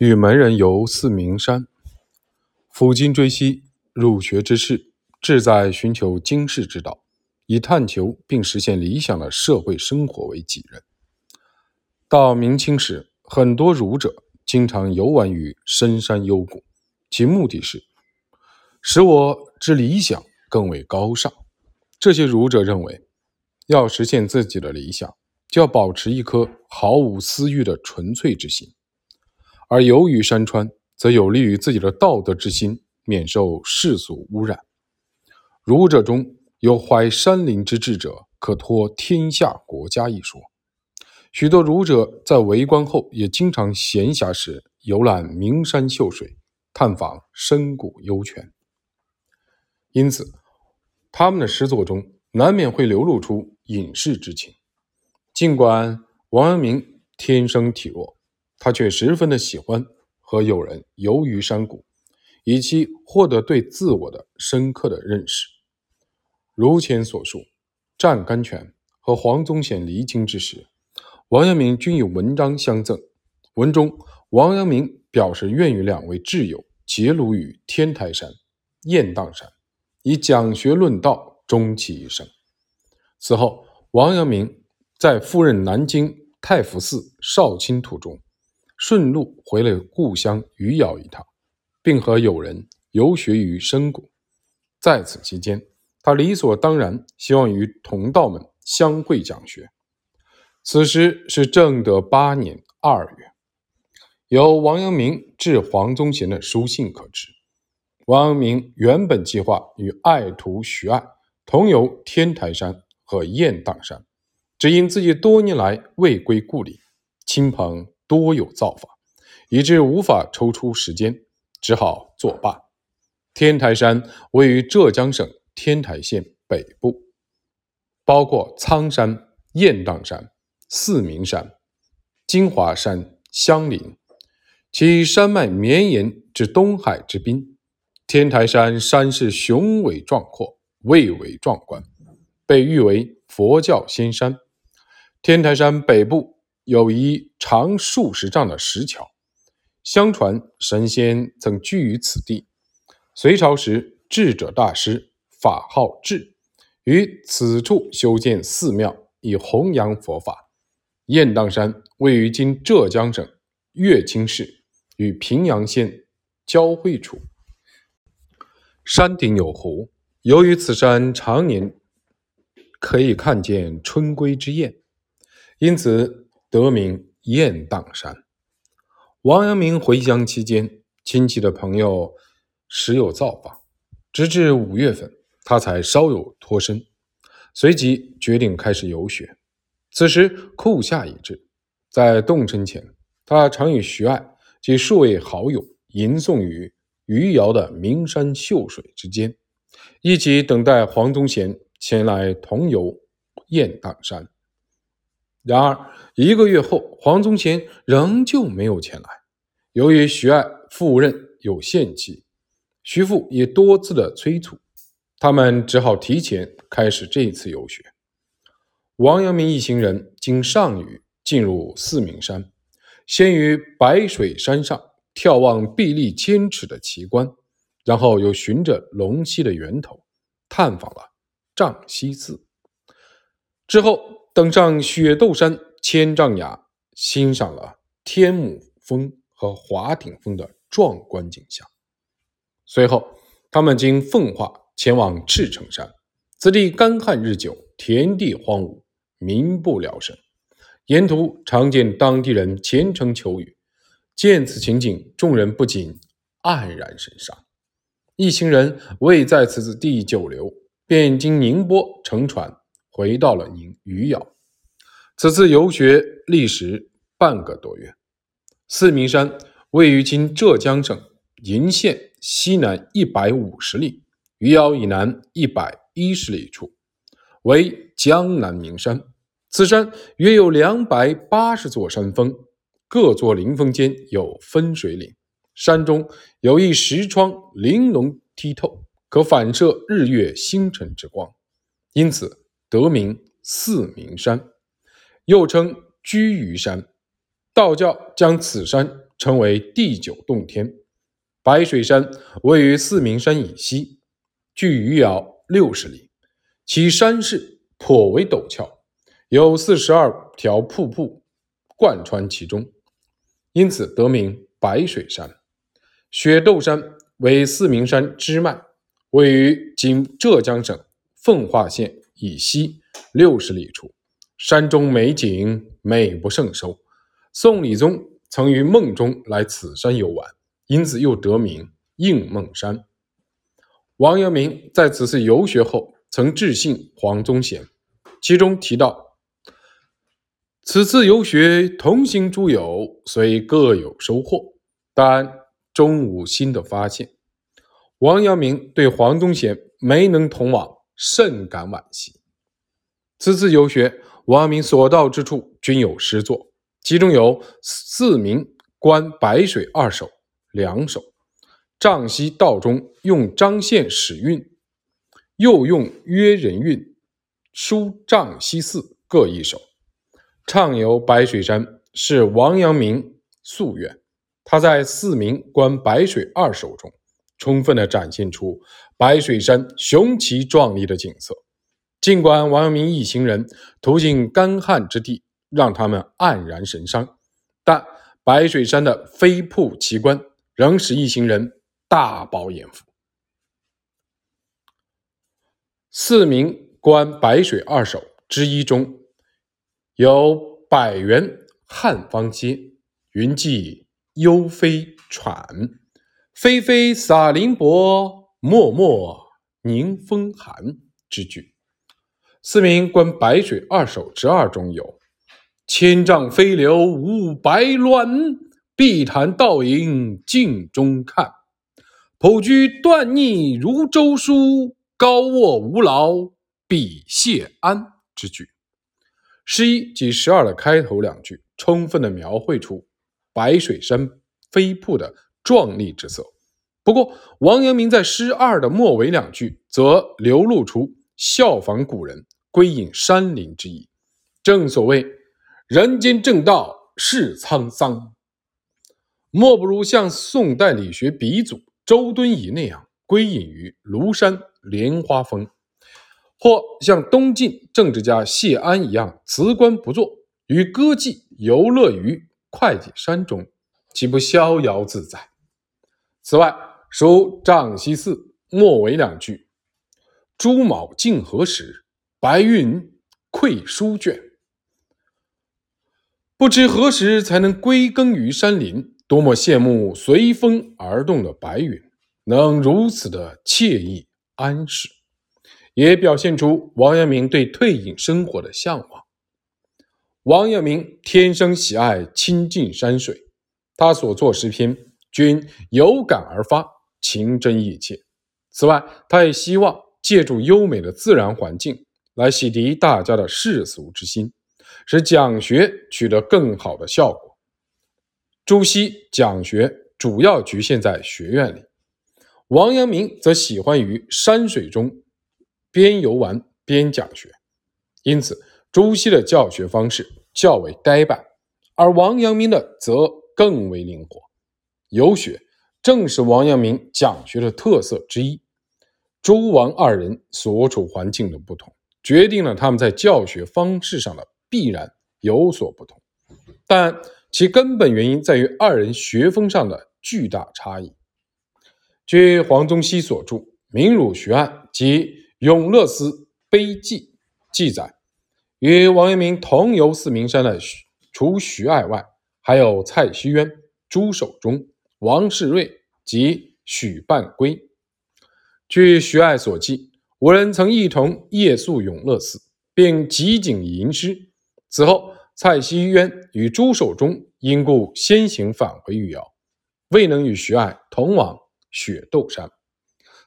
与门人游四明山，抚今追昔，入学之事，志在寻求经世之道，以探求并实现理想的社会生活为己任。到明清时，很多儒者经常游玩于深山幽谷，其目的是使我之理想更为高尚。这些儒者认为，要实现自己的理想，就要保持一颗毫无私欲的纯粹之心。而游于山川，则有利于自己的道德之心免受世俗污染。儒者中有怀山林之志者，可托天下国家一说。许多儒者在为官后，也经常闲暇时游览名山秀水，探访深谷幽泉。因此，他们的诗作中难免会流露出隐士之情。尽管王阳明天生体弱。他却十分的喜欢和友人游于山谷，以期获得对自我的深刻的认识。如前所述，湛甘泉和黄宗显离京之时，王阳明均有文章相赠。文中，王阳明表示愿与两位挚友结庐于天台山、雁荡山，以讲学论道，终其一生。此后，王阳明在赴任南京太福寺少卿途中。顺路回了故乡余姚一趟，并和友人游学于深谷。在此期间，他理所当然希望与同道们相会讲学。此时是正德八年二月，由王阳明致黄宗贤的书信可知，王阳明原本计划与爱徒徐爱同游天台山和雁荡山，只因自己多年来未归故里，亲朋。多有造访，以致无法抽出时间，只好作罢。天台山位于浙江省天台县北部，包括苍山、雁荡山、四明山、金华山相邻，其山脉绵延至东海之滨。天台山山势雄伟壮阔，蔚为壮观，被誉为佛教仙山。天台山北部。有一长数十丈的石桥，相传神仙曾居于此地。隋朝时，智者大师法号智，于此处修建寺庙，以弘扬佛法。雁荡山位于今浙江省乐清市与平阳县交汇处，山顶有湖。由于此山常年可以看见春归之雁，因此。得名雁荡山。王阳明回乡期间，亲戚的朋友时有造访，直至五月份，他才稍有脱身，随即决定开始游学。此时酷夏已至，在动身前，他常与徐爱及数位好友吟诵于余姚的名山秀水之间，一起等待黄宗贤前来同游雁荡山。然而一个月后，黄宗贤仍旧没有前来。由于徐爱赴任有限期，徐父也多次的催促，他们只好提前开始这次游学。王阳明一行人经上虞进入四明山，先于白水山上眺望壁立千尺的奇观，然后又循着龙溪的源头探访了丈溪寺，之后。登上雪窦山千丈崖，欣赏了天母峰和华顶峰的壮观景象。随后，他们经奉化前往赤城山，此地干旱日久，田地荒芜，民不聊生。沿途常见当地人虔诚求雨，见此情景，众人不禁黯然神伤。一行人未在此地久留，便经宁波乘船。回到了宁余姚，此次游学历时半个多月。四明山位于今浙江省鄞县西南一百五十里，余姚以南一百一十里处，为江南名山。此山约有两百八十座山峰，各座灵峰间有分水岭，山中有一石窗，玲珑剔透，可反射日月星辰之光，因此。得名四明山，又称居于山。道教将此山称为第九洞天。白水山位于四明山以西，距余姚六十里，其山势颇为陡峭，有四十二条瀑布贯穿其中，因此得名白水山。雪窦山为四明山支脉，位于今浙江省奉化县以西六十里处，山中美景美不胜收。宋理宗曾于梦中来此山游玩，因此又得名应梦山。王阳明在此次游学后，曾致信黄宗贤，其中提到：“此次游学，同行诸友虽各有收获，但……”终无新的发现，王阳明对黄宗贤没能同往甚感惋惜。此次游学，王阳明所到之处均有诗作，其中有《四明观白水二首》两首，丈西道中用张宪使韵，又用约人韵，《书丈西寺》各一首。畅游白水山是王阳明夙愿。他在《四明观白水二首》中，充分地展现出白水山雄奇壮丽的景色。尽管王阳明一行人途经干旱之地，让他们黯然神伤，但白水山的飞瀑奇观仍使一行人大饱眼福。《四明观白水二首》之一中有“百元汉方街，云际”。幽飞喘，霏霏洒林薄，脉脉凝风寒之句。四明观白水二首之二中有“千丈飞流无白鸾，碧潭倒影镜中看。浦居断逆如周书，高卧无劳比谢安”之句。十一及十二的开头两句，充分的描绘出。白水山飞瀑的壮丽之色。不过，王阳明在诗二的末尾两句，则流露出效仿古人、归隐山林之意。正所谓“人间正道是沧桑”，莫不如像宋代理学鼻祖周敦颐那样，归隐于庐山莲花峰；或像东晋政治家谢安一样，辞官不作，与歌妓游乐于。会稽山中，岂不逍遥自在？此外，书丈西寺末尾两句：“朱卯竟何时？白云馈书卷。”不知何时才能归耕于山林？多么羡慕随风而动的白云，能如此的惬意安适，也表现出王阳明对退隐生活的向往。王阳明天生喜爱亲近山水，他所作诗篇均有感而发，情真意切。此外，他也希望借助优美的自然环境来洗涤大家的世俗之心，使讲学取得更好的效果。朱熹讲学主要局限在学院里，王阳明则喜欢于山水中边游玩边讲学，因此。朱熹的教学方式较为呆板，而王阳明的则更为灵活。游学正是王阳明讲学的特色之一。朱王二人所处环境的不同，决定了他们在教学方式上的必然有所不同，但其根本原因在于二人学风上的巨大差异。据黄宗羲所著《明儒学案》及《永乐寺碑记》记载。与王阳明同游四明山的，除徐爱外，还有蔡希渊、朱守忠、王世瑞及许半圭。据徐爱所记，五人曾一同夜宿永乐寺，并集景吟诗。此后，蔡希渊与朱守忠因故先行返回余姚，未能与徐爱同往雪窦山。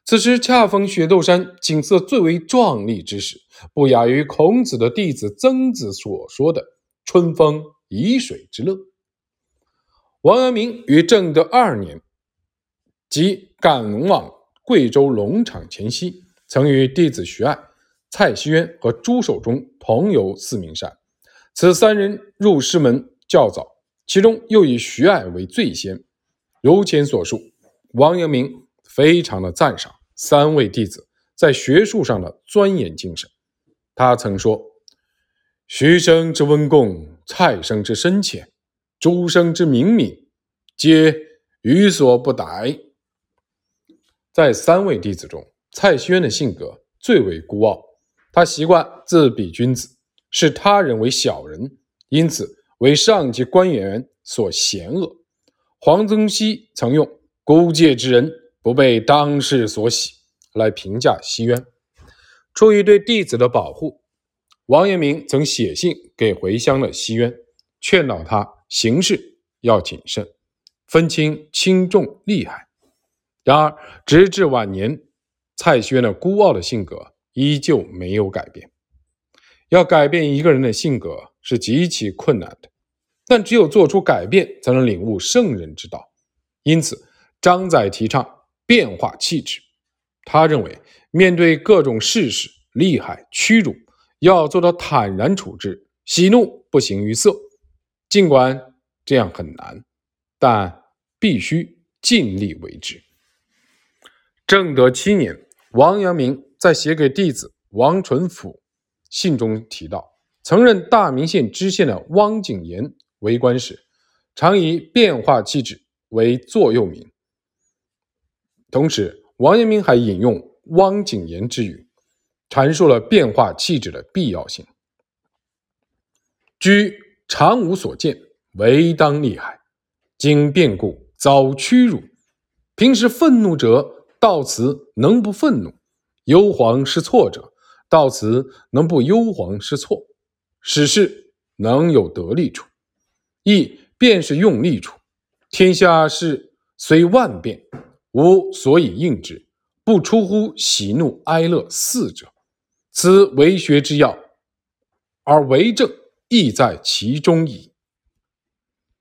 此时恰逢雪窦山景色最为壮丽之时，不亚于孔子的弟子曾子所说的“春风沂水之乐”。王阳明于正德二年，即赶往贵州龙场前夕，曾与弟子徐爱、蔡希渊和朱守忠同游四明山。此三人入师门较早，其中又以徐爱为最先。如前所述，王阳明非常的赞赏三位弟子在学术上的钻研精神。他曾说：“徐生之温共，蔡生之深浅，诸生之明敏，皆予所不逮。”在三位弟子中，蔡轩的性格最为孤傲，他习惯自比君子，视他人为小人，因此为上级官员所嫌恶。黄宗羲曾用“孤介之人，不被当世所喜”来评价西渊。出于对弟子的保护，王阳明曾写信给回乡的西渊，劝导他行事要谨慎，分清轻重利害。然而，直至晚年，蔡希渊的孤傲的性格依旧没有改变。要改变一个人的性格是极其困难的。但只有做出改变，才能领悟圣人之道。因此，张载提倡变化气质。他认为，面对各种事实、利害、屈辱，要做到坦然处置，喜怒不形于色。尽管这样很难，但必须尽力为之。正德七年，王阳明在写给弟子王纯甫信中提到，曾任大名县知县的汪景言。为官时，常以变化气质为座右铭。同时，王阳明还引用汪景言之语，阐述了变化气质的必要性。居常无所见，唯当厉害；经变故，遭屈辱。平时愤怒者，到此能不愤怒；忧惶失措者，到此能不忧惶失措。使事能有得利处。亦便是用力处，天下事虽万变，无所以应之，不出乎喜怒哀乐四者，此为学之要，而为政亦在其中矣。